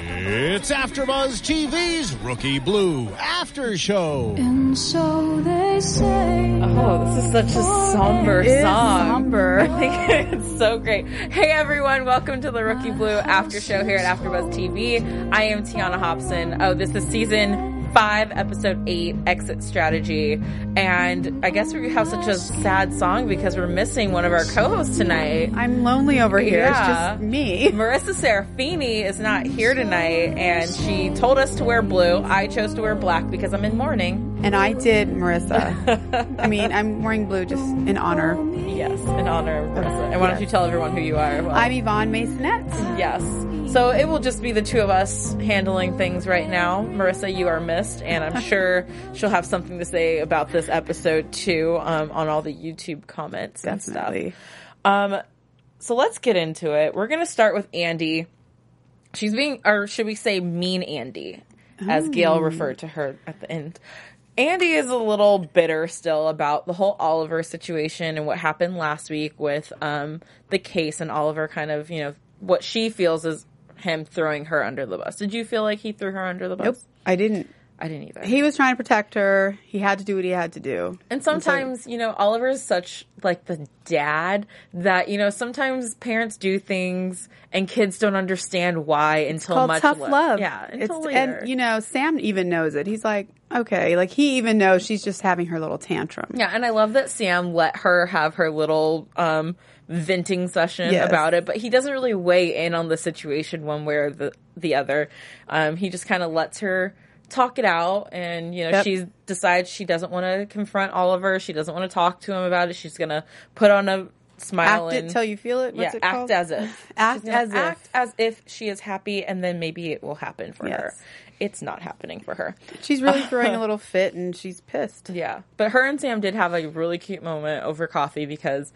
It's AfterBuzz TV's Rookie Blue After Show. And so they say. Oh, this is such a somber It is song. somber. I think it's so great. Hey everyone, welcome to the Rookie Blue After Show here at AfterBuzz TV. I am Tiana Hobson. Oh, this is season five, episode eight, Exit Strategy, and I guess we have such a sad song because we're missing one of our co-hosts tonight. I'm lonely over here. Yeah. It's just me. Marissa Serafini is not here tonight, and she told us to wear blue. I chose to wear black because I'm in mourning. And I did, Marissa. I mean, I'm wearing blue just in honor. Yes, in honor of Marissa. And why don't you tell everyone who you are? Well, I'm Yvonne Masonette. Yes. So it will just be the two of us handling things right now. Marissa, you are missed, and I'm sure she'll have something to say about this episode too um, on all the YouTube comments and Definitely. stuff. Um, so let's get into it. We're going to start with Andy. She's being, or should we say, mean Andy, as Gail referred to her at the end. Andy is a little bitter still about the whole Oliver situation and what happened last week with um, the case and Oliver kind of, you know, what she feels is him throwing her under the bus. Did you feel like he threw her under the bus? Nope. I didn't. I didn't either. He was trying to protect her. He had to do what he had to do. And sometimes, you know, Oliver's such like the dad that, you know, sometimes parents do things and kids don't understand why until much tough la- love. Yeah, it's until and you know Sam even knows it. He's like, okay, like he even knows she's just having her little tantrum. Yeah, and I love that Sam let her have her little um, venting session Yes. about it, but he doesn't really weigh in on the situation one way or the the other. Um, he just kind of lets her talk it out, and you know Yep. she decides she doesn't want to confront Oliver. She doesn't want to talk to him about it. She's gonna put on a smile Act and it till you feel it. What's yeah, it act called? as if Act She's gonna as if. act as if she is happy, and then maybe it will happen for her. It's not happening for her. She's really throwing a little fit, and she's pissed. Yeah. But her and Sam did have a really cute moment over coffee because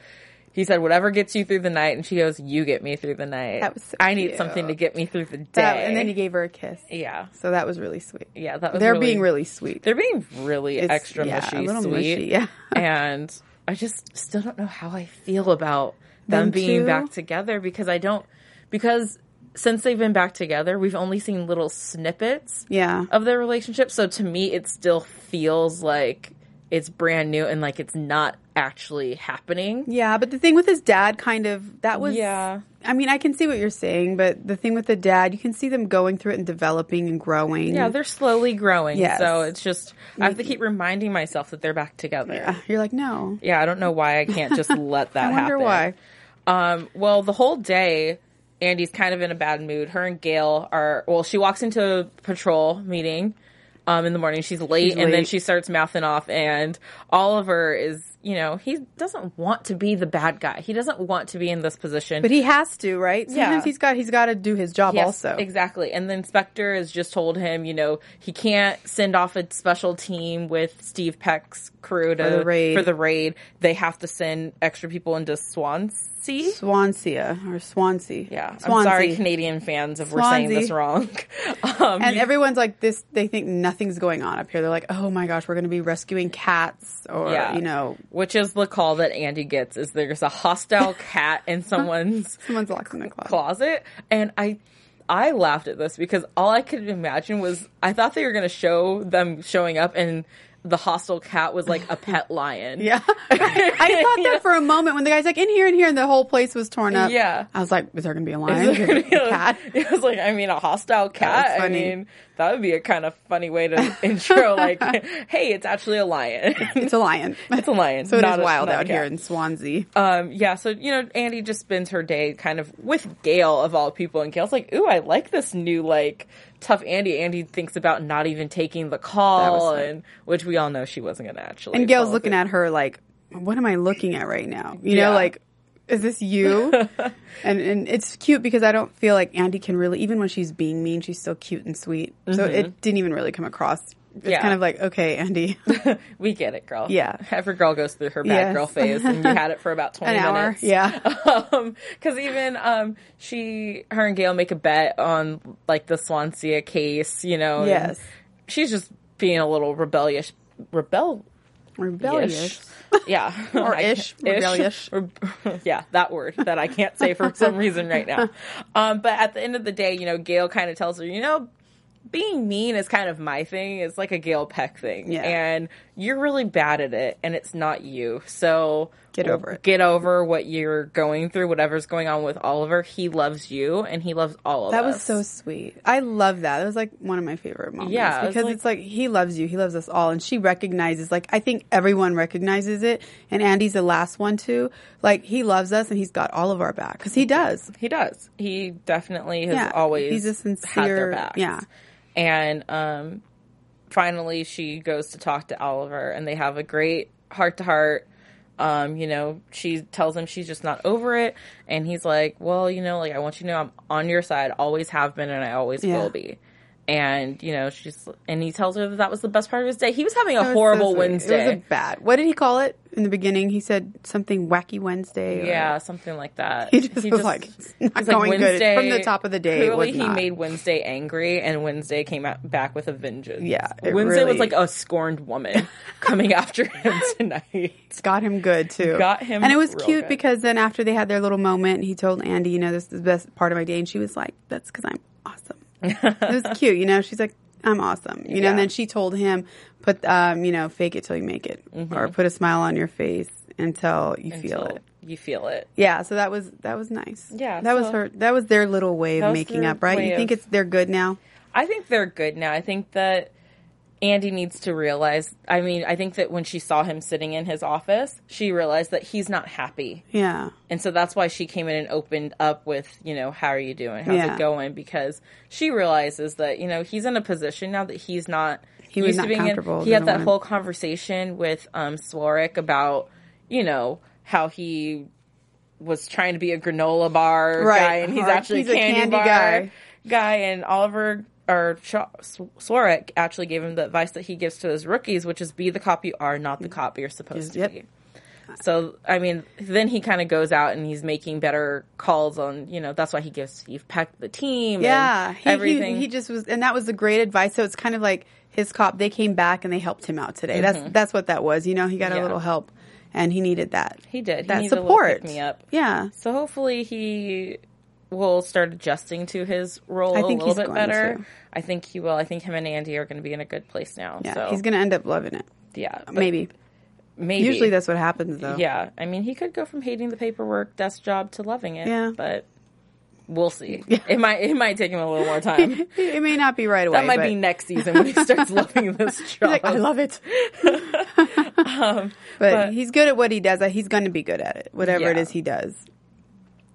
he said, whatever gets you through the night. And she goes, you get me through the night. That was so I need cute. something to get me through the day. That, and then he gave her a kiss. yeah. So that was really sweet. Yeah. That was They're really- being really sweet. they're being really It's- extra yeah, mushy, sweet. mushy, yeah. and I just still don't know how I feel about them, Them being back together because I don't, because since they've been back together, we've only seen little snippets Yeah. of their relationship. So to me, it still feels like it's brand new and like it's not actually happening. Yeah, but the thing with his dad kind of that was Yeah. I mean, I can see what you're saying, but the thing with the dad, you can see them going through it and developing and growing. Yeah, they're slowly growing. Yes. So it's just I have to keep reminding myself that they're back together. Yeah, you're like, no. Yeah, I don't know why I can't just let that happen. I wonder happen. why. Um, well, the whole day, Andy's kind of in a bad mood. Her and Gail are, well, she walks into a patrol meeting um, in the morning. She's late, She's and then she starts mouthing off, and Oliver is, you know, he doesn't want to be the bad guy. He doesn't want to be in this position. But he has to, right? Sometimes Yeah. he's got he's got to do his job Yes, also. Exactly. And the inspector has just told him, you know, he can't send off a special team with Steve Peck's crew to, For the raid. for the raid. They have to send extra people into Swansea. Swansea or Swansea. Yeah. Swansea. I'm sorry, Canadian fans, if we're saying this wrong. um, And everyone's like this. They think nothing's going on up here. They're like, "Oh my gosh, we're going to be rescuing cats," or Yeah. you know, which is the call that Andy gets is there's a hostile cat in someone's someone's locked in the closet. closet and I I laughed at this because all I could imagine was I thought they were going to show them showing up and the hostile cat was like a pet lion. Yeah, I thought that for a moment when the guy's like, "In here, in here," and the whole place was torn up. Yeah. I was like, "Is there going to be a lion? Is there there gonna gonna be a cat?" It was like, I mean, a hostile cat. I mean, That would be a kind of funny way to intro, like, hey, it's actually a lion. It's a lion. it's a lion. so it is not a- wild out here in Swansea. Um, yeah, so you know, Andy just spends her day kind of with Gail of all people, and Gail's like, "Ooh, I like this new like tough Andy." Andy thinks about not even taking the call, and which we all know she wasn't going to actually. And Gail's looking through. at her like, what am I looking at right now? You Yeah. know, like, is this you? and and it's cute because I don't feel like Andy can really, even when she's being mean, she's still cute and sweet. So it mm-hmm. didn't even really come across. It's. Yeah. kind of like, okay, Andy, We get it, girl. Yeah. every girl goes through her bad Yes. girl phase, and you had it for about twenty an hour. minutes. Yeah. because even um, she, her and Gail make a bet on like the Swansea case, you know. Yes. she's just being a little rebellious, rebel Rebellious. Yeah. Or I- ish, rebellious. Reb- yeah, that word that I can't say for some reason right now. Um, but at the end of the day, you know, Gail kind of tells her, you know, being mean is kind of my thing. It's like a Gail Peck thing. Yeah. And you're really bad at it and it's not you. So Get over it. Get over what you're going through, whatever's going on with Oliver. He loves you and he loves all of That us. That was so sweet. I love that. That was like one of my favorite moments. Yeah, because like- it's like he loves you. He loves us all, and she recognizes. Like I think everyone recognizes it, and Andy's the last one too. Like he loves us, and he's got all of our back because he does. He does. He definitely has Yeah, always he's a had their sincere- backs. yeah. And um, finally, she goes to talk to Oliver, and they have a great heart to heart. Um, you know, she tells him she's just not over it, and he's like, "Well, you know, like I want you to know I'm on your side, always have been, and I always Yeah. will be." And you know, she's and he tells her that that was the best part of his day. He was having a was horrible sweet. Wednesday. It was a bad. What did he call it in the beginning? He said something wacky Wednesday. or- Yeah, something like that. He just he was like, it's not going good. From the top of the day, Clearly, he not. made Wednesday angry, and Wednesday came out back with a vengeance. Yeah, Wednesday was like a scorned woman coming after him tonight. It's got him good too. Got him and it was cute good. because then after they had their little moment, he told Andy, you know, this is the best part of my day, and she was like, "That's because I'm awesome." It was cute, you know. She's like, "I'm awesome," you know. Yeah. And then she told him, "Put, um, you know, fake it till you make it, or put a smile on your face until you feel Mm-hmm. It." You feel it. Yeah, so that was that was nice. Yeah, that was her. That was their little way of making up, right? You think of- it's they're good now? I think they're good now. I think that Andy needs to realize. I mean, I think that when she saw him sitting in his office, she realized that he's not happy. Yeah, And so that's why she came in and opened up with, you know, how are you doing? How's Yeah. it going? Because she realizes that, you know, he's in a position now that he's not He was not to being in. comfortable, He had that whole conversation with um Swarek about, you know, how he was trying to be a granola bar Right. guy and he's actually he's a a candy, candy bar guy. guy. and Oliver or actually gave him the advice that he gives to his rookies, which is be the cop you are, not the cop you're supposed to be. So I mean, then he kind of goes out and he's making better calls on. You know, that's why he gives Steve Peck the team. yeah. and He, everything. He, he just was, and that was the great advice. So it's kind of like his cop. They came back and they helped him out today. That's that's what that was. You know, he got Mm-hmm. Yeah. a little help, and he needed that. He did. He that support. pick-me-up. Yeah. so hopefully he will start adjusting to his role I a little he's bit going better. to. I think he will. I think him and Andy are going to be in a good place now. Yeah. so He's gonna end up loving it. yeah, Maybe. maybe Usually that's what happens though. Yeah, I mean, he could go from hating the paperwork desk job to loving it. Yeah. but we'll see. It might it might take him a little more time. It may not be right away. That might but be next season when he starts loving this job. like, I love it. Um, but, but- he's good at what he does. He's going to be good at it, whatever it Yeah. is he does.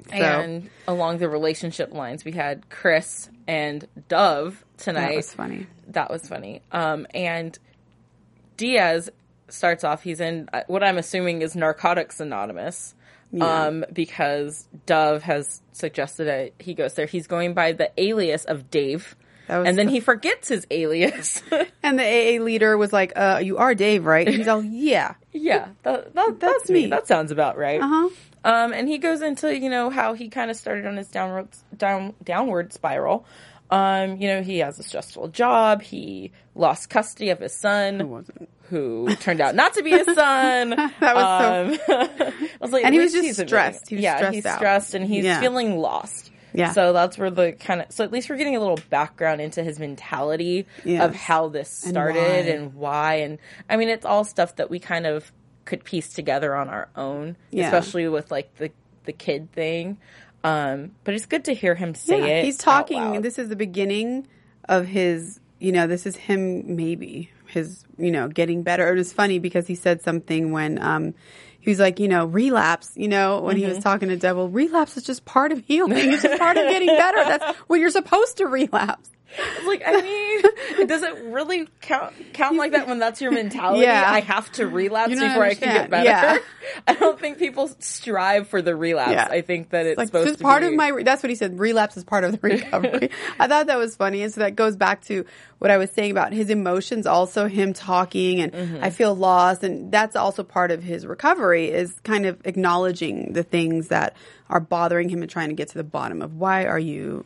So, And along the relationship lines, we had Chris and Dov tonight. that was funny. That was funny. Um, and Diaz starts off. He's in uh, what I'm assuming is Narcotics Anonymous. Um, because Dove has suggested that he goes there. He's going by the alias of Dave. That was And then the- he forgets his alias. And the AA leader was like, uh, "You are Dave, right?" He's all, "Yeah." yeah, that, that, that's, me. me. That sounds about right. Uh huh. Um, and he goes into you know how he kind of started on his downward down downward spiral. Um, you know he has a stressful job. He lost custody of his son, wasn't. who turned out not to be his son. That was so. um, I was like, And he was just stressed. He was yeah, stressed he's out. stressed and he's Yeah. feeling lost. Yeah. So that's where the kind of so at least we're getting a little background into his mentality Yes. of how this And started why. and why and I mean it's all stuff that we kind of could piece together on our own, Yeah. especially with like the the kid thing. Um, but it's good to hear him say Yeah, it. he's talking. This is the beginning of his you know, this is him maybe his, you know, getting better. It was funny because he said something when um he was like, you know, relapse, you know, when he was talking to Devil, relapse is just part of healing. It's just part of getting better. That's when you're supposed to relapse. It's like, I mean, it doesn't really count count like that when that's your mentality. Yeah. I have to relapse before I can get better. Yeah. I don't think people strive for the relapse. Yeah. I think that it's like supposed to part be of my re- that's what he said relapse is part of the recovery i thought that was funny and so that goes back to what i was saying about his emotions also him talking and Mm-hmm. i feel lost and that's also part of his recovery is kind of acknowledging the things that are bothering him and trying to get to the bottom of why are you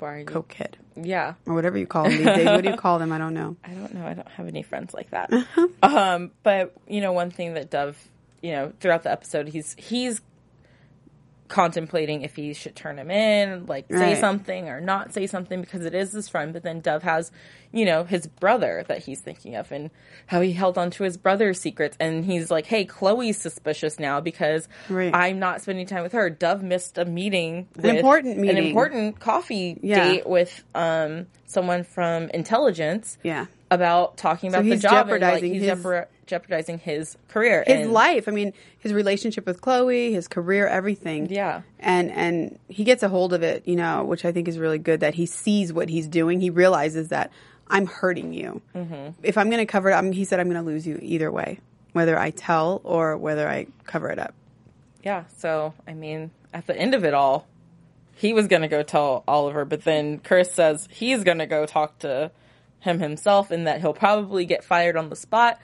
Are you- cokehead Yeah. or whatever you call them these days what do you call them i don't know I don't know. I don't have any friends like that. Uh-huh. um, but you know, one thing that Dov, you know, throughout the episode, he's he's contemplating if he should turn him in, like say Right. something or not say something because it is his friend. But then Dov has, you know, his brother that he's thinking of and how he held on to his brother's secrets. And he's like, "Hey, Chloe's suspicious now because Right. I'm not spending time with her." Dov missed a meeting, with, important an important coffee Yeah. date with um someone from intelligence yeah about talking about the he's job and like he's his- jeopar- jeopardizing his career his and- life. I mean, his relationship with Chloe, his career, everything. Yeah. And and he gets a hold of it, you know, which I think is really good that he sees what he's doing. He realizes that I'm hurting you. Mm-hmm. If I'm going to cover it up, he said I'm going to lose you either way, whether I tell or whether I cover it up. Yeah. So, I mean, at the end of it all, he was going to go tell Oliver, but then Chris says he's going to go talk to him himself and that he'll probably get fired on the spot.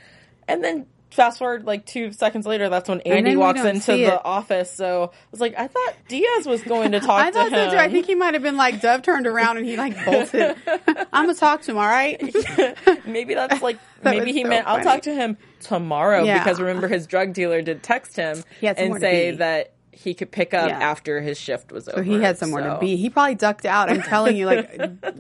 And then fast forward like two seconds later, that's when Andy walks into the it. office. So I was like, I thought Diaz was going to talk I to thought him. so too. I think he might have been like Dov turned around and he like bolted. I'm gonna talk to him. All right. maybe that's like That maybe he so meant I'll talk to him tomorrow Yeah. because remember his drug dealer did text him and say that he could pick up Yeah. after his shift was over. So he had somewhere to be. He probably ducked out. I'm telling you, like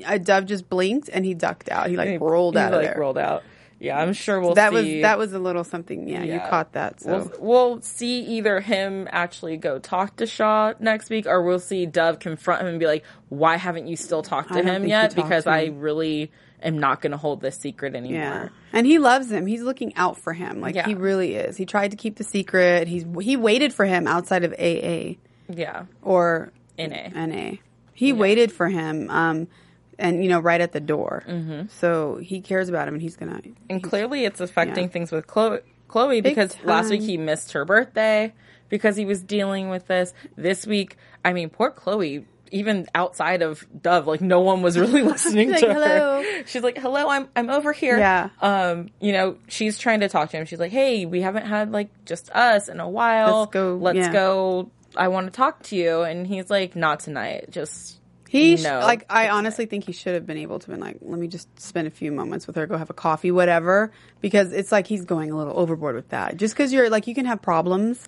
a Dov just blinked and he ducked out. He like He- rolled he, out of like, there. Rolled out. Yeah, I'm sure we'll that was see. that was a little something. Yeah, you caught that. So We'll, we'll see either him actually go talk to Shaw next week, or we'll see Dov confront him and be like, "Why haven't you still talked to him yet? Because to I him. really am not going to hold this secret anymore." yeah, and he loves him. He's looking out for him. Like Yeah. he really is. He tried to keep the secret. He's he waited for him outside of AA Yeah, or NA. NA. He waited for him. Um, and you know, right at the door. Mm-hmm. So he cares about him, and he's gonna. and clearly it's affecting yeah. things with Chloe, Chloe Big because last week he missed her birthday because he was dealing with this. This week, I mean, poor Chloe. Even outside of Dov, like no one was really listening She's to like, her. "Hello." She's like, "Hello, I'm I'm over here." Yeah. Um, you know, she's trying to talk to him. She's like, "Hey, we haven't had like just us in a while. Let's go- Let's yeah. go. I want to talk to you." And he's like, "Not tonight. Just He sh- No, like I honestly think he should have been able to been like, let me just spend a few moments with her, go have a coffee, whatever. Because it's like he's going a little overboard with that. Just because you're like you can have problems,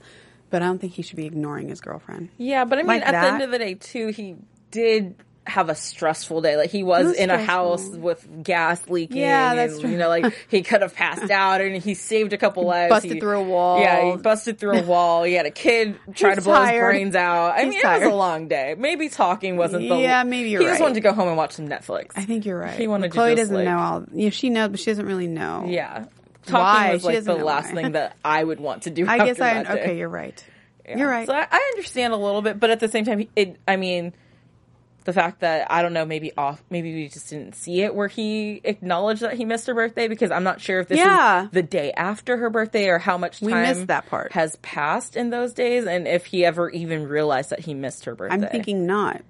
but I don't think he should be ignoring his girlfriend. Yeah, but I mean, Like at the end of the day, too, he did have a stressful day. Like he was, was in a house with gas leaking. Yeah, that's and, true. You know, like he could have passed out, and he saved a couple lives. busted He- through a wall. Yeah, he busted through a wall. He had a kid try to blow tired. his brains out. I He's mean, it was a long day. Maybe talking wasn't the. Yeah, maybe you're He just wanted to go home and watch some Netflix. I think you're right. He wanted to Chloe just, doesn't like- know all. Yeah, she knows, but she doesn't really know. Yeah. Talking Why? was like the last why. thing that I would want to do. I guess I. Okay, you're right. Yeah. You're right. So I, I understand a little bit, but at the same time, it. I mean, the fact that I don't know, maybe off, maybe we just didn't see it where he acknowledged that he missed her birthday because I'm not sure if this Yeah. is the day after her birthday or how much time We missed that part. has passed in those days, and if he ever even realized that he missed her birthday. I'm thinking not.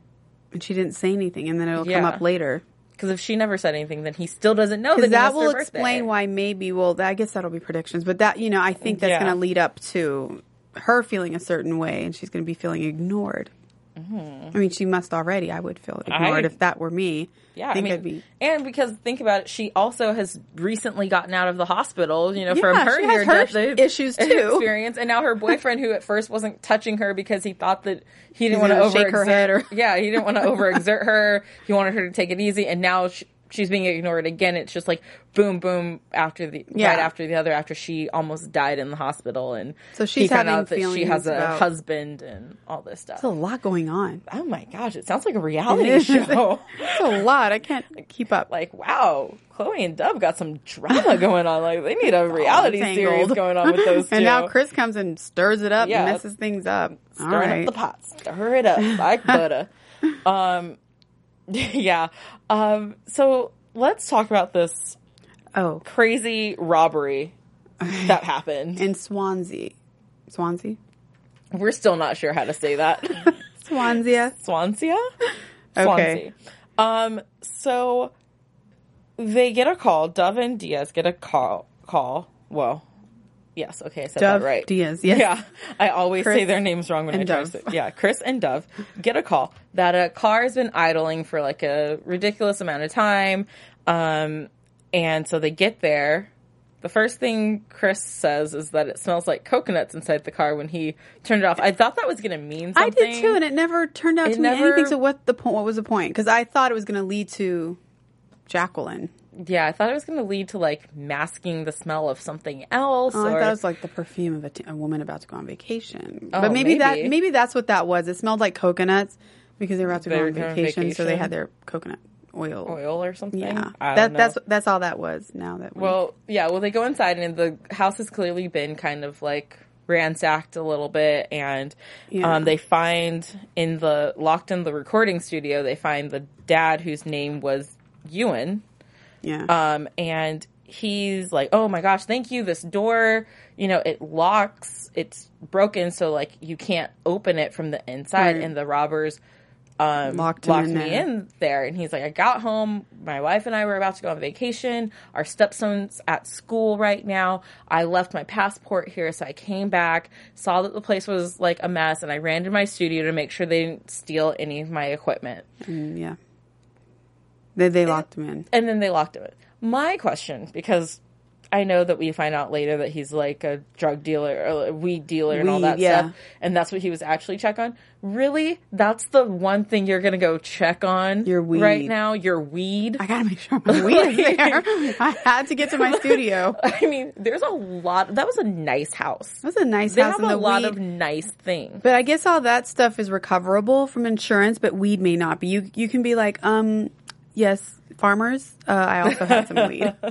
And she didn't say anything, and then it'll come up later. because if she never said anything, then he still doesn't know that, that will her birthday. explain why maybe. Well, I guess that'll be predictions, but that you know, I think that's Yeah. going to lead up to her feeling a certain way, and she's going to be feeling ignored. I mean, she must already. I would feel ignored Mm-hmm. I- if that were me. Yeah, I think I mean, would be. and because think about it, she also has recently gotten out of the hospital, you know, Yeah, from her she has her death issues, too. experience, and now her boyfriend, who at first wasn't touching her because he thought that he didn't want to shake her head or- yeah, he didn't want to overexert her, he wanted her to take it easy, and now she, she's being ignored again. It's just like boom, boom after the Yeah. right after the other after she almost died in the hospital, and So he she's found having out that she has a about- husband and all this stuff. There's a lot going on. oh my gosh, it sounds like a reality show. It's a lot. I can't keep up. like wow, Chloe and Dub got some drama going on. Like they need a reality series going on with those two. and now Chris comes and stirs it up Yeah. and messes things up. Stirring right. up the pot, stir it up like butter. Um, yeah. Um, so let's talk about this oh, crazy robbery that happened. in Swansea. Swansea? We're still not sure how to say that. Swansea. Swansea? Okay. Swansea. Um, so they get a call. Dov and Diaz get a call. Call. Well, yes. Okay, I said Dov that right. Diaz, yes. Yeah, I always Chris say their names wrong when I try to say. Yeah, Chris and Dov get a call that a car has been idling for like a ridiculous amount of time, um, and so they get there. The first thing Chris says is that it smells like coconuts inside the car when he turned it off. I thought that was going to mean something. I did too, and it never turned out It to mean anything. So what the point? What was the point? Because I thought it was going to lead to Jacqueline. Yeah, I thought it was going to lead to like masking the smell of something else. Oh, I thought it was like the perfume of a, t- a woman about to go on vacation. Oh, but maybe, that maybe. maybe that's what that was. It smelled like coconuts because they were about to They go on going on vacation, so they had their coconut oil. oil or something. Yeah, that that's that's all that was. Now that we, Well, yeah, well, they go inside and the house has clearly been kind of like ransacked a little bit and Yeah. um, they find in the locked in the recording studio they find the dad whose name was Ewan yeah, um, and he's like oh my gosh thank you this door you know it locks it's broken so like you can't open it from the inside Right. and the robbers um, Locked locked in me there. in there. And he's like, I got home. My wife and I were about to go on vacation. Our stepson's at school right now. I left my passport here. So I came back, saw that the place was like a mess, and I ran to my studio to make sure they didn't steal any of my equipment. Mm, yeah. They they locked him in. And then they locked him in. My question, because I know that we find out later that he's like a drug dealer or a weed dealer and all Weed, that yeah. stuff, and that's what he was actually check on. Really, that's the one thing you're gonna go check on Your weed. right now. Your weed. I gotta make sure my weed is there. I had to get to my studio. I mean, there's a lot. That was a nice house. Was a nice They house, have and a the lot weed. of nice things. But I guess all that stuff is recoverable from insurance, but weed may not be. You you can be like, um, yes, farmers. Uh, I also had some weed.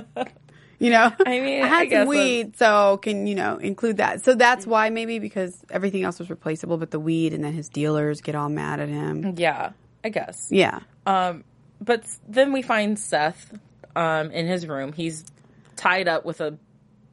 You know, I mean, I had I some weed, so can you know include that? So that's why maybe because everything else was replaceable, but the weed, and then his dealers get all mad at him. Yeah, I guess. Yeah, But then we find Seth um, in his room. He's tied up with a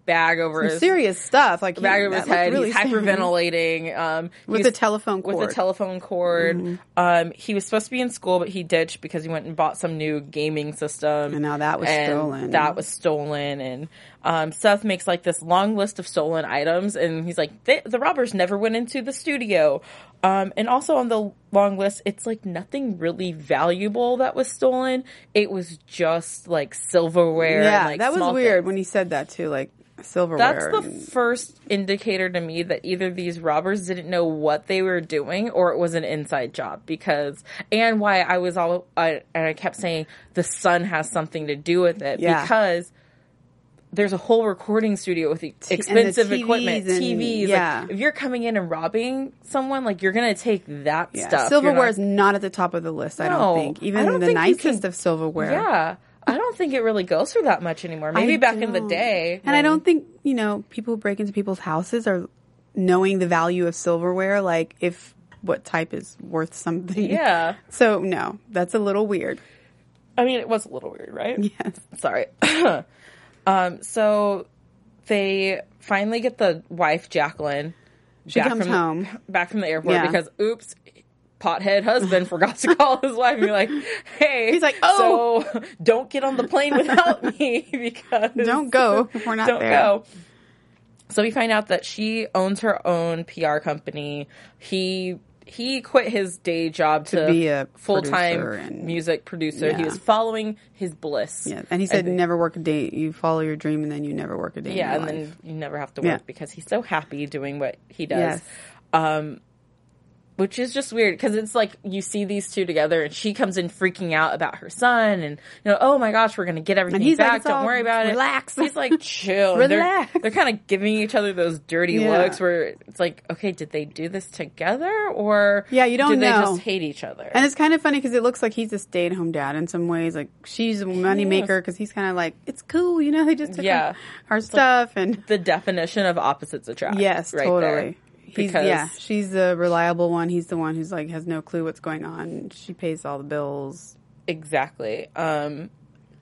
bag over his serious stuff. Like bag he- over his head. really He's hyperventilating. Um, he With was- the telephone With cord. Mm-hmm. the telephone cord. Um, he was supposed to be in school, but he ditched because he went and bought some new gaming system. And now that was and stolen. That was stolen. And um, Seth makes like this long list of stolen items, and he's like, "The- the robbers never went into the studio. Um, and also on the long list, it's like nothing really valuable that was stolen. It was just like silverware. yeah, and, like, that was weird things. when he said that too. Like silverware. That's the first indicator to me that either these robbers didn't know what they were doing or it was an inside job because and why I was all I, and I kept saying the sun has something to do with it Yeah. because there's a whole recording studio with expensive TVs equipment, and- TVs. yeah. Like, if you're coming in and robbing someone, like you're gonna take that yeah, stuff. Silverware not- is not at the top of the list. I don't think. Even don't the think nicest can- of silverware. yeah. I don't think it really goes for that much anymore. Maybe I back in the day, And I don't think, you know, people who break into people's houses are knowing the value of silverware, like if what type is worth something. Yeah. So, no, that's a little weird. I mean, it was a little weird, right? Yes. Sorry. um, so they finally get the wife, Jacqueline. She back comes from home. The, back from the airport Yeah. because, oops, pothead husband forgot to call his wife and be like, hey. He's like, "Oh." So don't get on the plane without me because. Don't go we're not don't there. go. So we find out that she owns her own PR company. He he quit his day job to, be a full time music producer. He was following his bliss. Yeah. And he said, never work a day. You follow your dream and then you never work a day. Yeah, and life. then you never have to work Yeah. because he's so happy doing what he does. Yes. Um, which is just weird because it's like you see these two together and she comes in freaking out about her son and you know oh my gosh we're gonna get everything like, back "It's don't worry about it. relax." he's like chill And they're- Relax. they're, kind of giving each other those dirty Yeah. looks where it's like okay did they do this together or Yeah, you don't did they just hate each other And it's kind of funny because it looks like he's a stay-at-home dad in some ways. Like she's a moneymaker because he's kind of like, it's cool, you know. They just took Yeah. our, our stuff and the definition of opposites attract yes, right totally. there. Because- yeah, she's the reliable one. He's the one who's like has no clue what's going on. She pays all the bills. Exactly. Um,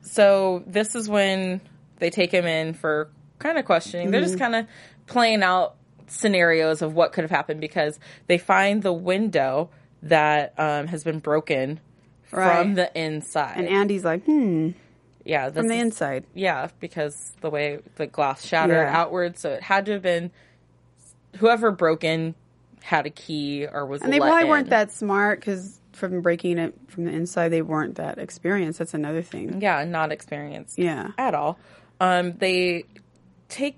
so this is when they take him in for kind of questioning. They're Mm-hmm. just kind of playing out scenarios of what could have happened because they find the window that um, has been broken from the inside. And Andy's like, hmm, yeah, from the is- inside. Yeah, because the way the glass shattered Yeah. outward, so it had to have been whoever broke in had a key or was And they probably in. weren't that smart because from breaking it from the inside, they weren't that experienced. That's another thing. yeah not experienced Yeah. at all. Um, they take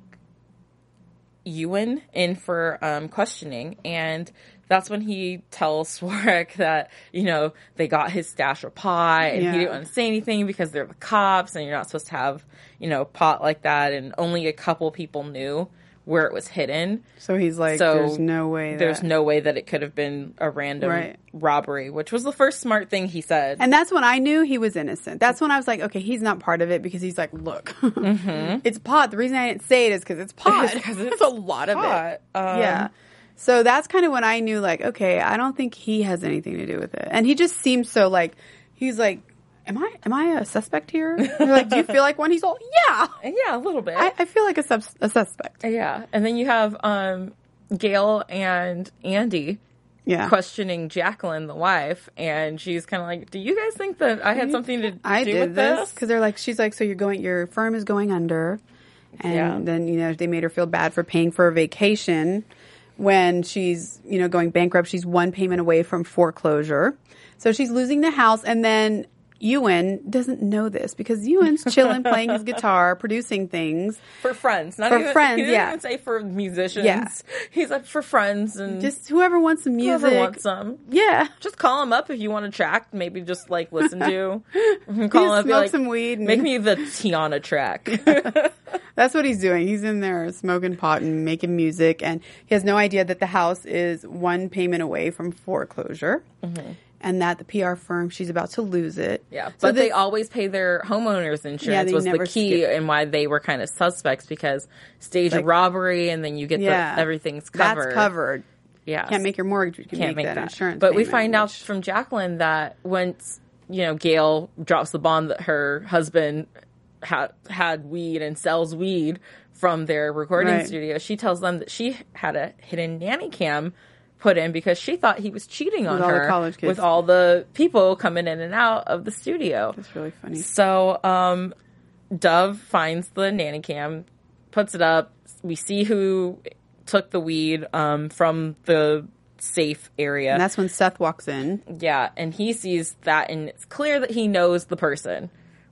Ewan in for um, questioning, and that's when he tells Swarek that you know they got his stash of pot, and Yeah. he didn't want to say anything because they're the cops, and you're not supposed to have you know pot like that, and only a couple people knew where it was hidden. So he's like, So there's no way. There's that- no way that it could have been a random Right. robbery, which was the first smart thing he said. And that's when I knew he was innocent. That's when I was like, okay, he's not part of it because he's like, look, it's pot. The reason I didn't say it is because it's pot. Because There's it's a lot of pot. it. Um, yeah. So that's kind of when I knew, like, okay, I don't think he has anything to do with it. And he just seems so like, he's like, am I, am I a suspect here? Like, do you feel like one? He's all, yeah. yeah, a little bit. I, I feel like a, sub- a suspect. Yeah, and then you have um, Gail and Andy Yeah. questioning Jacqueline, the wife, and she's kind of like, "Do you guys think that I had something to I do did with this this?" because they're like, she's like, so you're going, your firm is going under, and Yeah. then you know they made her feel bad for paying for a vacation when she's you know going bankrupt. She's one payment away from foreclosure, so she's losing the house, and then. Ewan doesn't know this because Ewan's chilling, playing his guitar, producing things. for friends, not For even, friends, He yeah. even say for musicians. Yeah. He's like for friends and Just whoever wants some music. whoever wants some. Yeah. Just call him up if you want a track. Maybe just like listen to. Call him up, smoke like, some weed and- Make me the Tiana track. That's what he's doing. He's in there smoking pot and making music, and he has no idea that the house is one payment away from foreclosure, mm-hmm. And that the PR firm she's about to lose it. Yeah, So but they this- always pay their homeowners insurance they was the key skip- and why they were kind of suspects because stage Like- robbery and then you get yeah, the everything's covered. That's covered. Yeah, Can't make your mortgage. You can can't make, that, insurance. But we payment, find out from Jacqueline that once you know Gail drops the bomb that her husband had had weed and sells weed from their recording Right. studio, she tells them that she had a hidden nanny cam put in because she thought he was cheating on the her college kids. with all the people coming in and out of the studio. That's really funny. So, um, Dov finds the nanny cam, puts it up. We see who took the weed um, from the safe area. And that's when Seth walks in. yeah, and he sees that, and it's clear that he knows the person.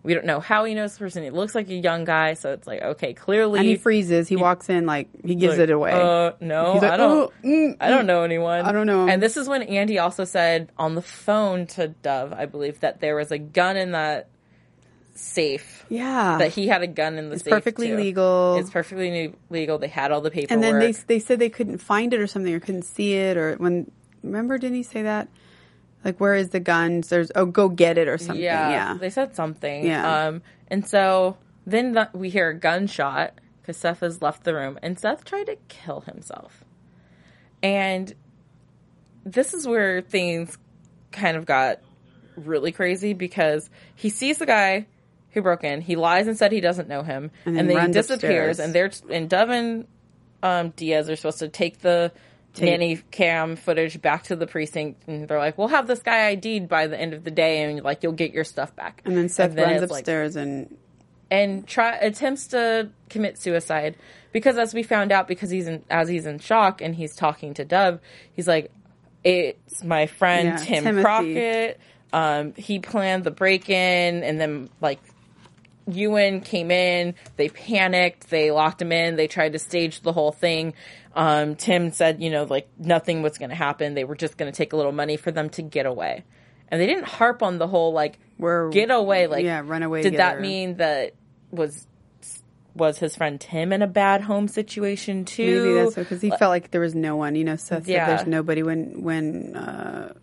We don't know how he knows the person. He looks like a young guy, so it's like okay, clearly And he freezes. He walks in like he gives like, it away. Uh, no, like, I don't. "Oh, mm, I don't know anyone. I don't know him. And this is when Andy also said on the phone to Dov, I believe, that there was a gun in that safe. yeah. That he had a gun in the safe. It's safe. perfectly too. legal. It's perfectly legal. They had all the paperwork. and then they they said they couldn't find it or something or couldn't see it or when remember didn't he say that? Like where is the guns? There's oh go get it or something. yeah, Yeah. they said something. Yeah. Um, and so then the, we hear a gunshot because Seth has left the room, and Seth tried to kill himself. And this is where things kind of got really crazy because he sees the guy who broke in. He lies and said he doesn't know him, And and, then then he disappears. upstairs. And they're and and um, Diaz are supposed to take the nanny cam footage back to the precinct, and they're like, "We'll have this guy ID'd by the end of the day, and like you'll get your stuff back." and then Seth runs it's like- upstairs and and try attempts to commit suicide because as we found out because he's in as he's in shock and he's talking to Dov he's like it's my friend Yeah, Tim Timothy. Crockett um he planned the break in and then like Ewan came in, they panicked, they locked him in, they tried to stage the whole thing. Um, Tim said, you know, like nothing was going to happen. They were just going to take a little money for them to get away. And they didn't harp on the whole like We're- get away, like yeah, run away Did that mean that was was his friend Tim in a bad home situation too? Maybe that's because he felt like there was no one. You know, Seth Yeah. said there's nobody when when uh,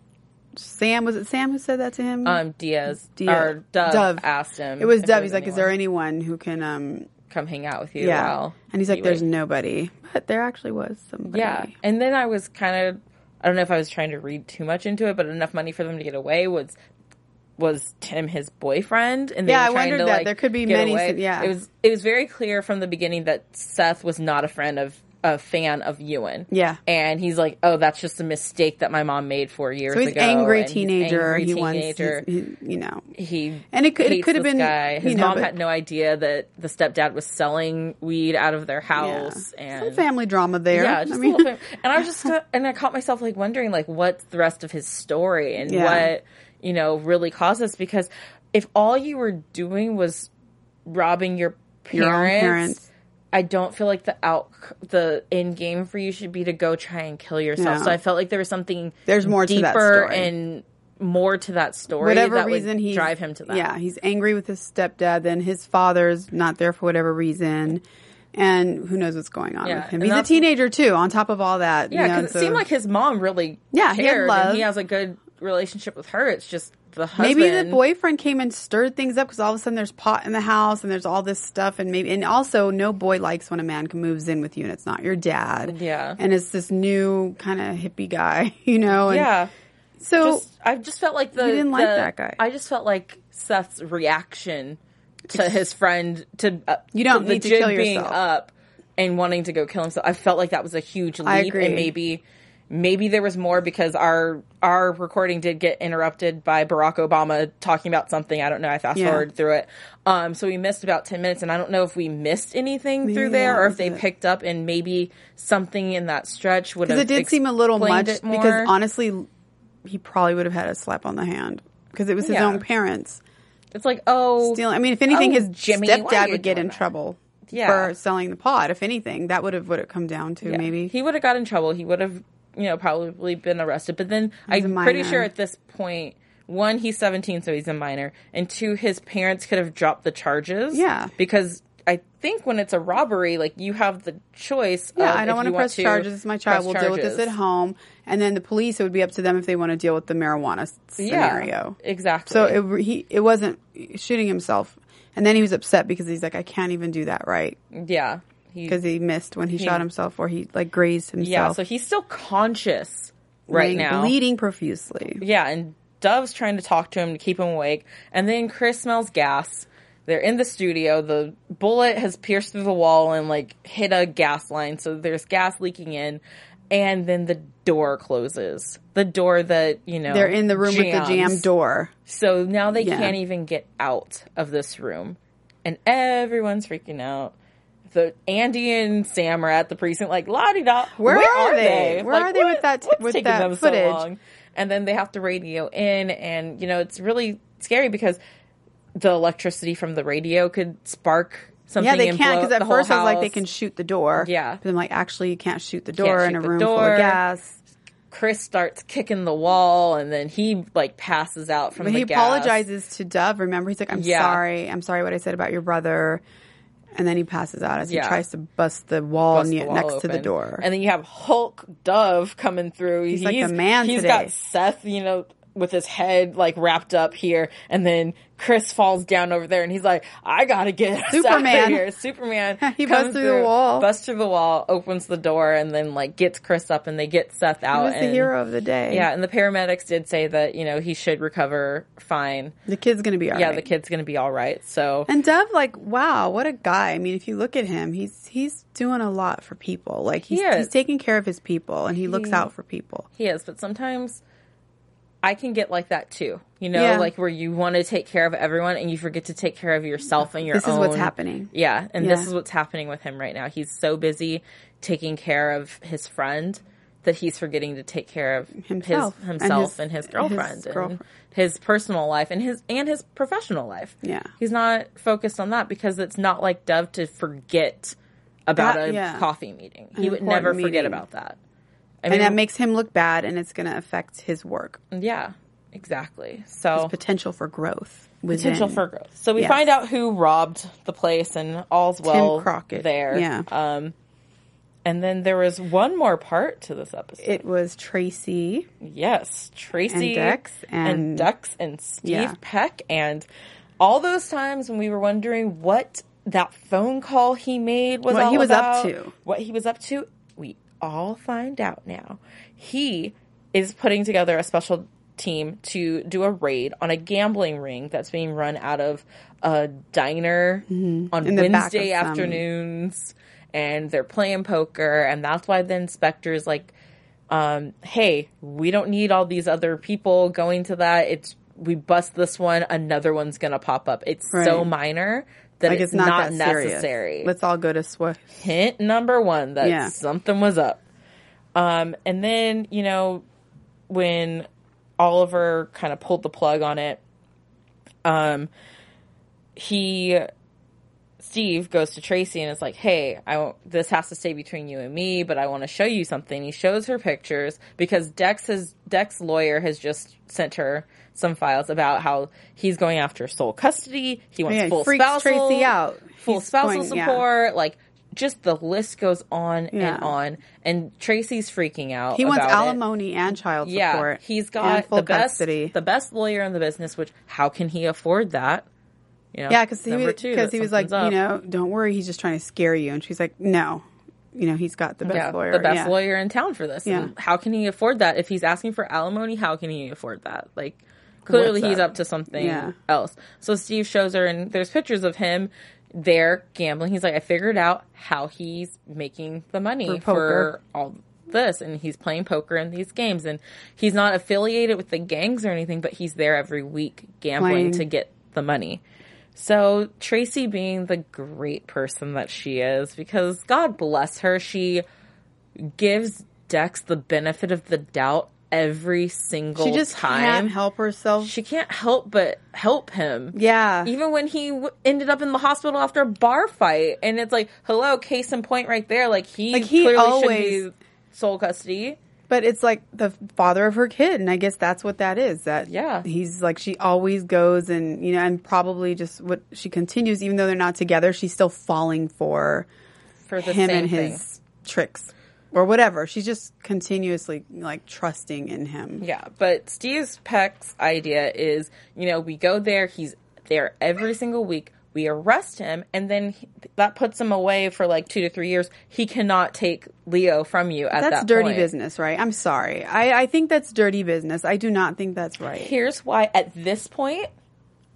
Sam was it Sam who said that to him? um Diaz, Diaz- or Dov, Dov. asked him. it was Dov. He's like, is there anyone. anyone who can? um come hang out with you? Yeah, while and he's like, there's wait?" nobody, but there actually was somebody. Yeah. And then I was kind of I don't know if I was trying to read too much into it, but enough money for them to get away was was Tim his boyfriend and Yeah, I wondered to, that. like, There could be many away. yeah. It was it was very clear from the beginning that Seth was not a friend of a fan of Ewan. Yeah. And he's like, "Oh, that's just a mistake that my mom made 4 years So he's ago." angry and he's teenager. angry he teenager. wants, he's- he, you know, he And it could- it could have been, guy. His you know, mom but- had no idea that the stepdad was selling weed out of their house yeah. and some family drama there. yeah, I mean, a little bit. And I was just, and I caught myself like wondering, like, what's the rest of his story and Yeah. what, you know, really caused this? Because if all you were doing was robbing your parents, Your parents. I don't feel like the out, the end game for you should be to go try and kill yourself. No. So I felt like there was something There's more to deeper and more to that story whatever that reason he drive him to that. Yeah, he's angry with his stepdad. Then his father's not there for whatever reason, and who knows what's going on Yeah, with him. He's a teenager too. On top of all that, Yeah, you know, because so it seemed like his mom really Yeah, he had cared, love. and he has a good relationship with her. It's just the husband. maybe the boyfriend came and stirred things up because all of a sudden there's pot in the house and there's all this stuff, and maybe and also no boy likes when a man moves in with you and it's not your dad. Yeah. and it's this new kind of hippie guy, you know. And yeah. so just I just felt like the You didn't like the- that guy. I just felt like Seth's reaction to his friend to uh, You don't need to kill being yourself. up and wanting to go kill himself. I felt like that was a huge leap, I agree. and maybe maybe there was more because our our recording did get interrupted by Barack Obama talking about something. I don't know. I fast Yeah. forwarded through it, um, so we missed about ten minutes, and I don't know if we missed anything through there or if they it. picked up and maybe something in that stretch would have. because it did seem a little much because honestly, he probably would have had a slap on the hand because it was his Yeah. own parents. it's like oh stealing. I mean, if anything, Oh, his Jimmy, stepdad would get in that? trouble Yeah. for selling the pot. If anything, that would have would have come down to Yeah. maybe. he would have got in trouble. He would have, you know, probably been arrested. But then He's I'm pretty sure at this point, one, he's 17, so he's a minor, and two, his parents could have dropped the charges. Yeah. because I think when it's a robbery, like you have the choice. yeah, of I don't want to press charges. It's my child. press We'll deal with this at home, and then the police. It would be up to them if they want to deal with the marijuana s- Yeah, scenario. exactly. So it he it wasn't shooting himself, and then he was upset because he's like, I can't even do that right yeah, because he missed when he, shot himself or he like grazed himself. yeah. So he's still conscious right now, bleeding profusely. Yeah, and Dov's trying to talk to him to keep him awake. And then Chris smells gas. They're in the studio. The bullet has pierced through the wall and like hit a gas line. So there's gas leaking in. And then the door closes. The door that, you know. They're in the room with the jams. jammed door. So now they Yeah. can't even get out of this room. And everyone's freaking out. The Andy and Sam are at the precinct, like la di da. Where are they? Where are they with that- what's with taking that them footage? So long? And then they have to radio in, and you know it's really scary because the electricity from the radio could spark something. Yeah, they can't because at first I was like they can shoot the door. Yeah. but I'm like actually you can't shoot the door in a room full door. of gas. Chris starts kicking the wall, and then he like passes out from But the he gas. apologizes to Dov. Remember, he's like, "I'm Yeah. sorry. I'm sorry what I said about your brother." And then he passes out as Yeah. he tries to bust the wall bust ne- the wall next to the open. door. And then you have Hulk Dov coming through. He's like the man He's today. got Seth, you know, with his head like wrapped up here, and then Chris falls down over there, and he's like, "I gotta get us out of Superman. here." Superman. He comes busts through the wall. busts through the wall, opens the door, and then like gets Chris up, and they get Seth he out. was the hero of the day. Yeah, and the paramedics did say that you know he should recover fine. the kid's gonna be alright. yeah, the kid's gonna be all right. So And Dov, like, wow, what a guy. I mean, if you look at him, he's he's doing a lot for people. Like he's He he's taking care of his people and he looks out for people. He is, but sometimes I can get like that too. You know, Yeah. like where you want to take care of everyone and you forget to take care of yourself and your This own. is what's happening. Yeah, and this is what's happening with him right now. He's so busy taking care of his friend that he's forgetting to take care of Himself. his And himself his- and his, his girlfriend and girlfriend. his personal life and his and his professional life. Yeah. He's not focused on that because it's not like Dov to forget about That- a yeah. coffee meeting. He would never forget about that. I and that makes him look bad, and it's going to affect his work. yeah, exactly. So Potential for growth. Within. potential for growth. So we Yes. find out who robbed the place, and all's well Crockett. there. Yeah. Um, and then there was one more part to this episode. It was Tracy. yes, Tracy And Dex and- Dex and Steve Yeah. Peck, and all those times when we were wondering what that phone call he made was What he was up to. What he was up to, all find out now. He is putting together a special team to do a raid on a gambling ring that's being run out of a diner on Mm-hmm. In the back Wednesday some- afternoons and they're playing poker and that's why the inspector's like um, hey we don't need all these other people going to that it's we bust this one another one's gonna pop up it's so minor that Like it's, not, not, that serious. necessary Let's all go to Swift. hint number one that Yeah. something was up. Um, and then, you know, when Oliver kind of pulled the plug on it, um, he, Steve goes to Tracy and is like, "Hey, I this has to stay between you and me, but I want to show you something." He shows her pictures because Dex has Dex lawyer has just sent her some files about how he's going after sole custody. He wants Yeah, full spousal Tracy out. full He's spousal going- yeah. support, like just the list goes on Yeah. and on. And Tracy's freaking out. He wants about it. alimony and child Yeah, support. he's and got the best, custody. the best lawyer in the business. Which how can he afford that? You know, yeah, because he, was- two, 'cause that he was like, something's you know, don't worry, he's just trying to scare you. And she's like, no, you know, he's got the best yeah, lawyer. the best yeah. lawyer in town for this. Yeah. And how can he afford that if he's asking for alimony? How can he afford that? Like clearly What's he's up? up to something Yeah. else. So Steve shows her, and there's pictures of him there gambling. He's like, I figured out how he's making the money For for all this, and he's playing poker in these games, and he's not affiliated with the gangs or anything, but he's there every week gambling Playing. to get the money. So Tracy being the great person that she is, because God bless her, she gives Dex the benefit of the doubt every single She just time. can't help herself. She can't help but help him. yeah. Even when he w- ended up in the hospital after a bar fight, and it's like, hello, case in point, right there. Like he, Like, he clearly always- should be sole custody. But it's like the father of her kid, and I guess that's what that is. That Yeah. he's like she always goes, and you know, and probably just what she continues, even though they're not together, she's still falling for For the him same and thing. his tricks or whatever. She's just continuously like trusting in him. Yeah, but Steve Peck's idea is, you know, we go there, he's there every single week. We arrest him, and then he, that puts him away for like two to three years. He cannot take Leo from you at that. That's that dirty point. business, right? I'm sorry. I, I think that's dirty business. I do not think that's right. Here's why at this point,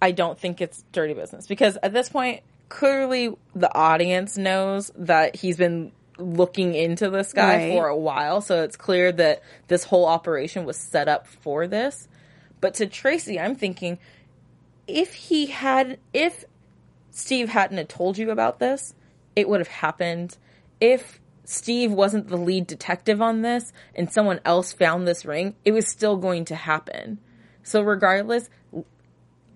I don't think it's dirty business because at this point, clearly the audience knows that he's been looking into this guy Right. for a while. So it's clear that this whole operation was set up for this. But to Tracy, I'm thinking if he had, if Steve hadn't have told you about this, it would have happened. If Steve wasn't the lead detective on this and someone else found this ring, it was still going to happen. So regardless,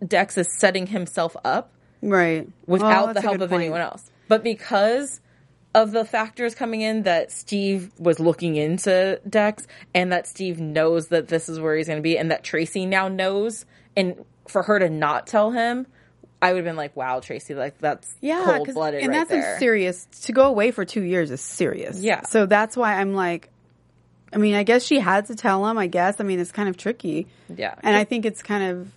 Dex is setting himself up Right. without Well, the help of point. anyone else. But because of the factors coming in that Steve was looking into Dex and that Steve knows that this is where he's going to be and that Tracy now knows and for her to not tell him, I would have been like, wow, Tracy, like that's Yeah, cold blooded and right that's serious. To go away for two years is serious. Yeah. So that's why I'm like, I mean, I guess she had to tell him. I guess. I mean, it's kind of tricky. Yeah. And I think it's kind of,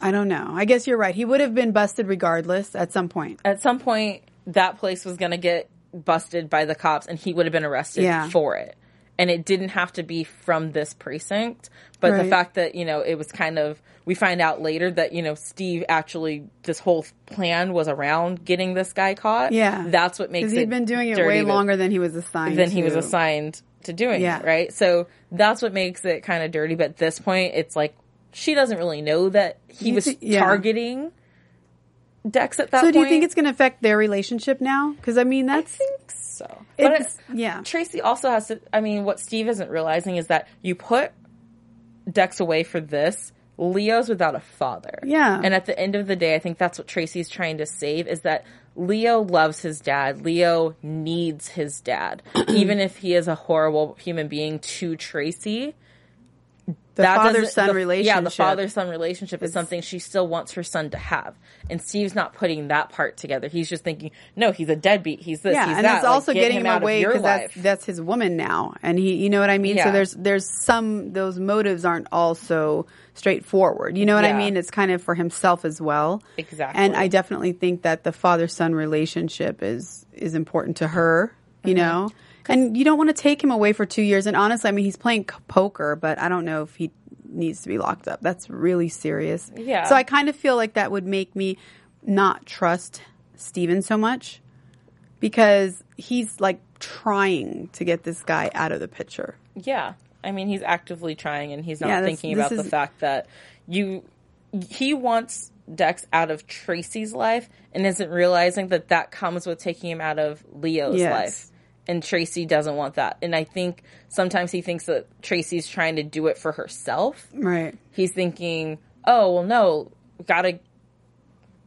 I don't know. I guess you're right. He would have been busted regardless at some point. At some point, that place was going to get busted by the cops and he would have been arrested Yeah. for it. And it didn't have to be from this precinct. But the fact that, you know, it was kind of, we find out later that, you know, Steve actually, this whole plan was around getting this guy caught. Yeah. That's what makes it. Because it. he'd been doing it way longer than he was assigned. than he was to. assigned to doing Yeah. it, right? So that's what makes it kind of dirty. But at this point, it's like she doesn't really know that he You was yeah. targeting Dex at that So point. do you think it's going to affect their relationship now? Because I mean, that's I think so. But It's- it, yeah. Tracy also has to. I mean, what Steve isn't realizing is that you put Dex away for this. Leo's without a father. Yeah. And at the end of the day, I think that's what Tracy's trying to save is that Leo loves his dad. Leo needs his dad. Even if he is a horrible human being to Tracy, the that father son relationship. Yeah, the father son relationship is something she still wants her son to have. And Steve's not putting that part together. He's just thinking, no, he's a deadbeat. He's this. yeah, he's and that. it's Like, also get getting him out away because that's that's his woman now, and he, you know what I mean. Yeah. So there's there's some those motives aren't also straightforward. You know what I mean? It's kind of for himself as well. Exactly. And I definitely think that the father son relationship is is important to her. You Mm-hmm. know. And you don't want to take him away for two years. And honestly, I mean, he's playing poker, but I don't know if he needs to be locked up. That's really serious. Yeah. So I kind of feel like that would make me not trust Steven so much because he's like trying to get this guy out of the picture. Yeah. I mean, he's actively trying and he's not Yeah, thinking about the fact that you, he wants Dex out of Tracy's life and isn't realizing that that comes with taking him out of Leo's Yes. life. And Tracy doesn't want that. And I think sometimes he thinks that Tracy's trying to do it for herself. Right. He's thinking, oh, well, no, gotta.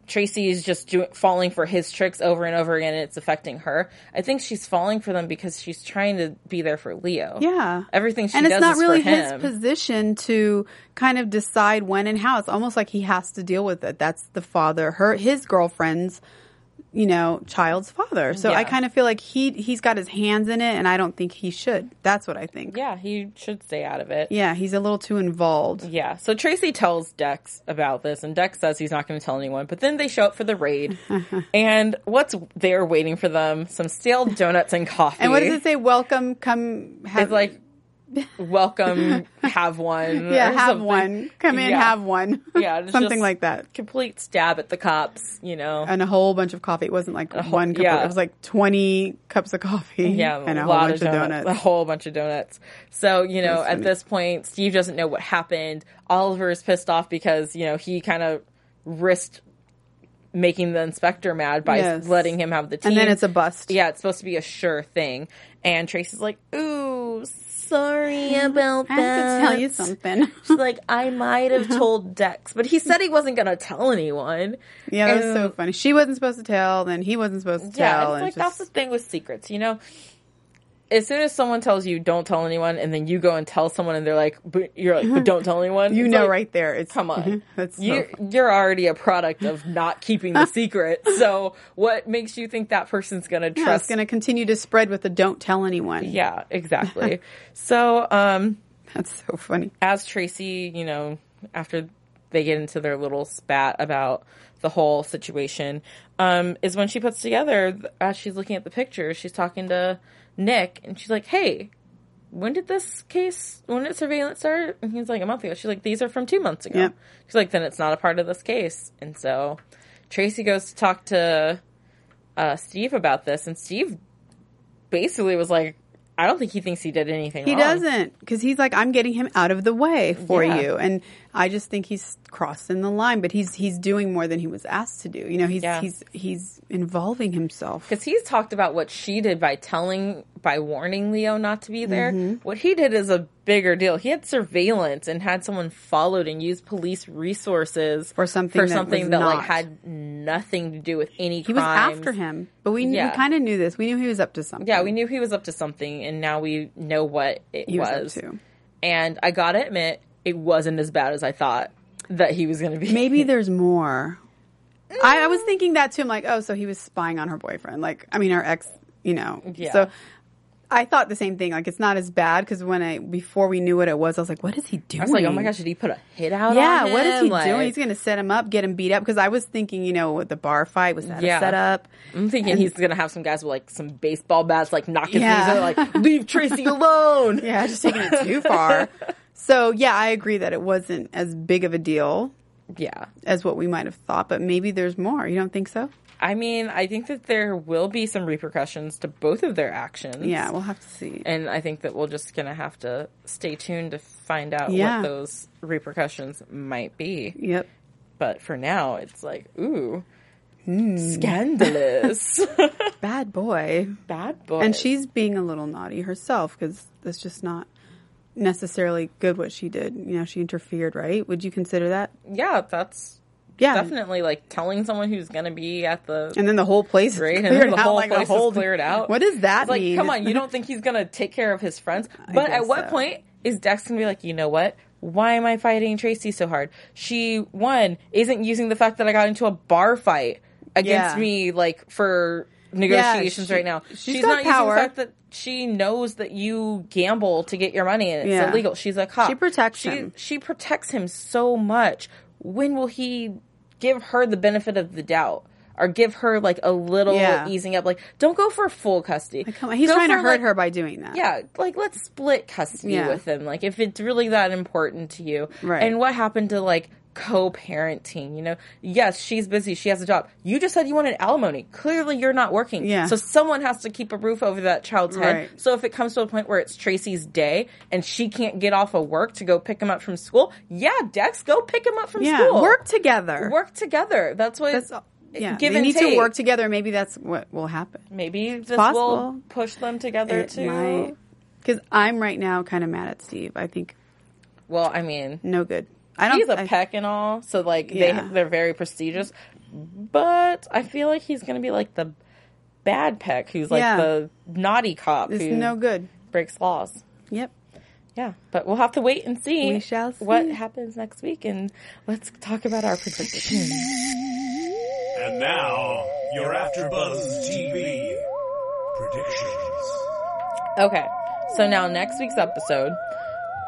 Tracy is just doing, falling for his tricks over and over again, and it's affecting her. I think she's falling for them because she's trying to be there for Leo. Yeah. Everything she and it's not really his position to kind of decide when and how. It's almost like he has to deal with it. That's the father, her, his girlfriend's, you know, child's father. So I kind of feel like he he's got his hands in it, and I don't think he should. That's what I think. Yeah, he should stay out of it. Yeah, he's a little too involved. Yeah. So Tracy tells Dex about this, and Dex says he's not going to tell anyone. But then they show up for the raid, and what's there waiting for them? Some stale donuts and coffee. And what does it say? Welcome, come. Have, It's like, welcome, have one. yeah, have something. one. Come in, Yeah. have one. Yeah, something like that. Complete stab at the cops, you know. And a whole bunch of coffee. It wasn't like whole- one cup. yeah. Of, it was like twenty cups of coffee. Yeah, and a, a whole lot bunch of of donuts, donuts. a whole bunch of donuts. So you know, at funny. this point, Steve doesn't know what happened. Oliver is pissed off because you know he kind of risked making the inspector mad by Yes. letting him have the team. And then it's a bust. Yeah, it's supposed to be a sure thing. And Tracy's like, "Ooh, sorry about I that." have to tell you something. She's like, "I might have told Dex, but he said he wasn't going to tell anyone." Yeah, that was And- so funny. She wasn't supposed to tell, then he wasn't supposed to Yeah, tell. it's and like just- that's the thing with secrets, you know. As soon as someone tells you don't tell anyone, and then you go and tell someone, and they're like, but you're like, but don't tell anyone. you know like, right there. It's Come on, That's so you're you're already a product of not keeping the secret. So what makes you think that person's gonna Yeah, trust? it's going to continue to spread with the don't tell anyone. yeah, exactly. so um, That's so funny. as Tracy, you know, after they get into their little spat about the whole situation, um, is when she puts together, as she's looking at the pictures, she's talking to Nick, and she's like, hey, when did this case, when did surveillance start? And he's like, a month ago. She's like, these are from two months ago. Yep. She's like, then it's not a part of this case. And so Tracy goes to talk to uh, Steve about this, and Steve basically was like, I don't think he thinks he did anything He wrong. doesn't because he's like, I'm getting him out of the way for Yeah. you, and I just think he's crossing the line. But he's he's doing more than he was asked to do. You know, he's Yeah. he's he's involving himself. because he's talked about what she did by telling by warning leo not to be there Mm-hmm. what he did is a bigger deal he had surveillance and had someone followed and used police resources For something for that something was that like had nothing to do with any He was after him, but we, Yeah. we kind of knew this. We knew he was up to something. yeah we knew he was up to something and now we know what it he was, was, to. and i gotta admit it wasn't as bad as i thought that he was gonna be Maybe there's more. I, I was thinking that too. I'm like, oh, so he was spying on her boyfriend. Like, I mean, her ex. You know. Yeah. So I thought the same thing. Like, it's not as bad because when I before we knew what it was, I was like, what is he doing? i was like oh my gosh did he put a hit out Yeah, what is he Like- doing? He's going to set him up, get him beat up. Because I was thinking, you know, with the bar fight, was that Yeah. a setup? I'm thinking he's gonna have some guys with like some baseball bats, like knock his Yeah. knees out, like leave Tracy alone. Yeah, just taking it too far. So yeah, I agree that it wasn't as big of a deal Yeah. as what we might have thought, but maybe there's more. You don't think so? I mean, I think that there will be some repercussions to both of their actions. Yeah, we'll have to see. And I think that we're just gonna have to stay tuned to find out Yeah. what those repercussions might be. Yep. But for now, it's like, ooh, hmm. Scandalous. Bad boy. Bad boy. And she's being a little naughty herself because that's just not necessarily good what she did. You know, she interfered, right? Would you consider that? yeah, that's Yeah. definitely like telling someone who's going to be at the And then the whole place is Right, and then the out whole like place is whole cleared out. What does that It's like, come on, you don't think he's gonna take care of his friends? But at what so. point is Dex gonna be like, you know what? Why am I fighting Tracy so hard? She one isn't using the fact that I got into a bar fight against Yeah. me, like for negotiations she- right now. she's She's, got not using power. the fact that she knows that you gamble to get your money and it's Yeah. illegal. She's a cop. She protects she, him. She protects him so much. When will he give her the benefit of the doubt? Or give her like a little Yeah. easing up, like don't go for full custody. Like, come on, he's Go trying to hurt like- her by doing that. Yeah, like let's split custody Yeah. with him. Like if it's really that important to you. Right. And what happened to like co-parenting? You know, yes, she's busy. She has a job. You just said you wanted alimony. Clearly, you're not working. Yeah. So someone has to keep a roof over that child's head. Right. So if it comes to a point where it's Tracy's day and she can't get off of work to go pick him up from school, yeah, Dex, go pick him up from Yeah, school. work together. Work together. That's what. That's yeah. Give they need take. to work together. Maybe that's what will happen. Maybe this will push them together too. Because I'm right now kind of mad at Steve. I think Well, I mean, no good. I don't. he's a I- peck and all, so like Yeah. they they're very prestigious. But I feel like he's gonna be like the bad peck, who's like Yeah. the naughty cop It's who no good. breaks laws. Yep. Yeah, but we'll have to wait and see. We shall see. what happens next week, and let's talk about our predictions. And now, your AfterBuzz TV predictions. Okay, so now next week's episode,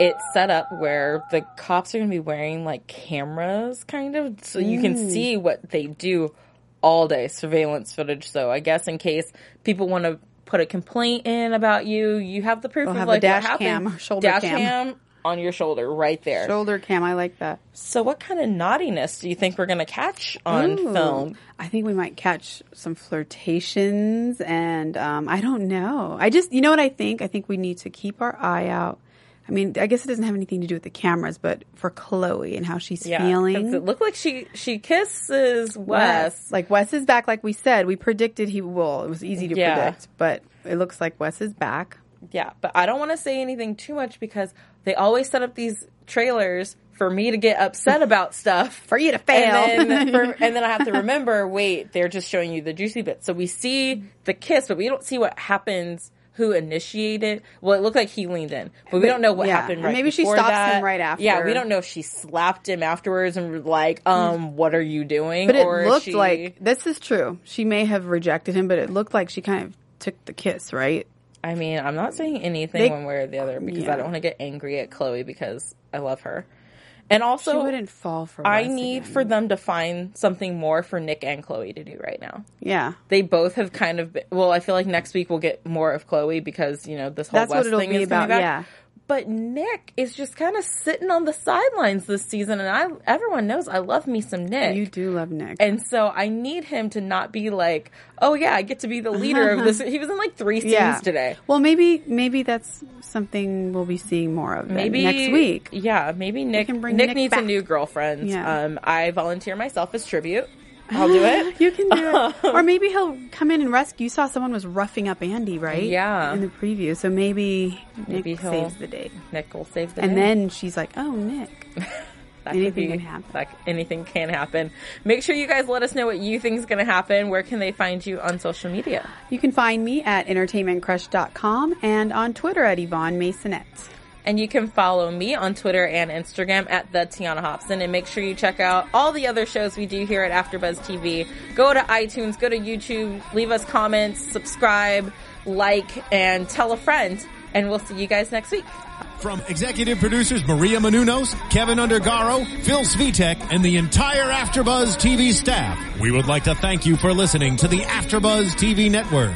it's set up where the cops are going to be wearing like cameras, kind of, so you Mm. can see what they do all day, surveillance footage. So I guess in case people want to put a complaint in about you, you have the proof They'll of like dash what happened. cam, shoulder dash cam. on your shoulder, right there. Shoulder cam. I like that. So what kind of naughtiness do you think we're going to catch on Ooh. film? I think we might catch some flirtations, and um, I don't know. I just, you know what I think? I think we need to keep our eye out. I mean, I guess it doesn't have anything to do with the cameras, but for Chloe and how she's Yeah, feeling. it looked like she she kisses Wes. Like Wes is back, like we said. We predicted he will. It was easy to Yeah. predict, but it looks like Wes is back. Yeah, but I don't want to say anything too much because they always set up these trailers for me to get upset about stuff. For you to fail. And then, for, and then I have to remember, wait, they're just showing you the juicy bits. So we see the kiss, but we don't see what happens, who initiated. Well, it looked like he leaned in, but we don't know what yeah, happened right maybe she stops that. him right after. Yeah, we don't know if she slapped him afterwards and was like, um, what are you doing? But it or looked she- like this is true. She may have rejected him, but it looked like she kind of took the kiss, right? I mean, I'm not saying anything They- one way or the other because Yeah. I don't want to get angry at Chloe because I love her. And She also, wouldn't fall for. I need again. for them to find something more for Nick and Chloe to do right now. yeah. They both have kind of been, well, I feel like next week we'll get more of Chloe because, you know, this whole That's Wes thing be is about, back. yeah. But Nick is just kind of sitting on the sidelines this season and I everyone knows I love me some Nick. You do love Nick. And so I need him to not be like, oh yeah, I get to be the leader of this. He was in like three scenes yeah. today. Well, maybe maybe that's something we'll be seeing more of Maybe next week. Yeah, maybe Nick. Nick, Nick needs a new girlfriend. Yeah. Um, I volunteer myself as tribute. I'll do it. You can do it. or maybe he'll come in and rescue. You saw someone was roughing up Andy, right? Yeah. In the preview. So maybe, Maybe Nick he'll- saves the day. Nick will save the And day. And then she's like, oh, Nick. that anything be, can happen. That, anything can happen. Make sure you guys let us know what you think is going to happen. Where can they find you on social media? You can find me at entertainmentcrush.com and on Twitter at Yvonne Masonette. And you can follow me on Twitter and Instagram at the Tiana Hobson. And make sure you check out all the other shows we do here at AfterBuzz TV. Go to iTunes, go to YouTube, leave us comments, subscribe, like, and tell a friend. And we'll see you guys next week. From executive producers Maria Menounos, Kevin Undergaro, Phil Svitek, and the entire AfterBuzz TV staff, we would like to thank you for listening to the AfterBuzz TV network.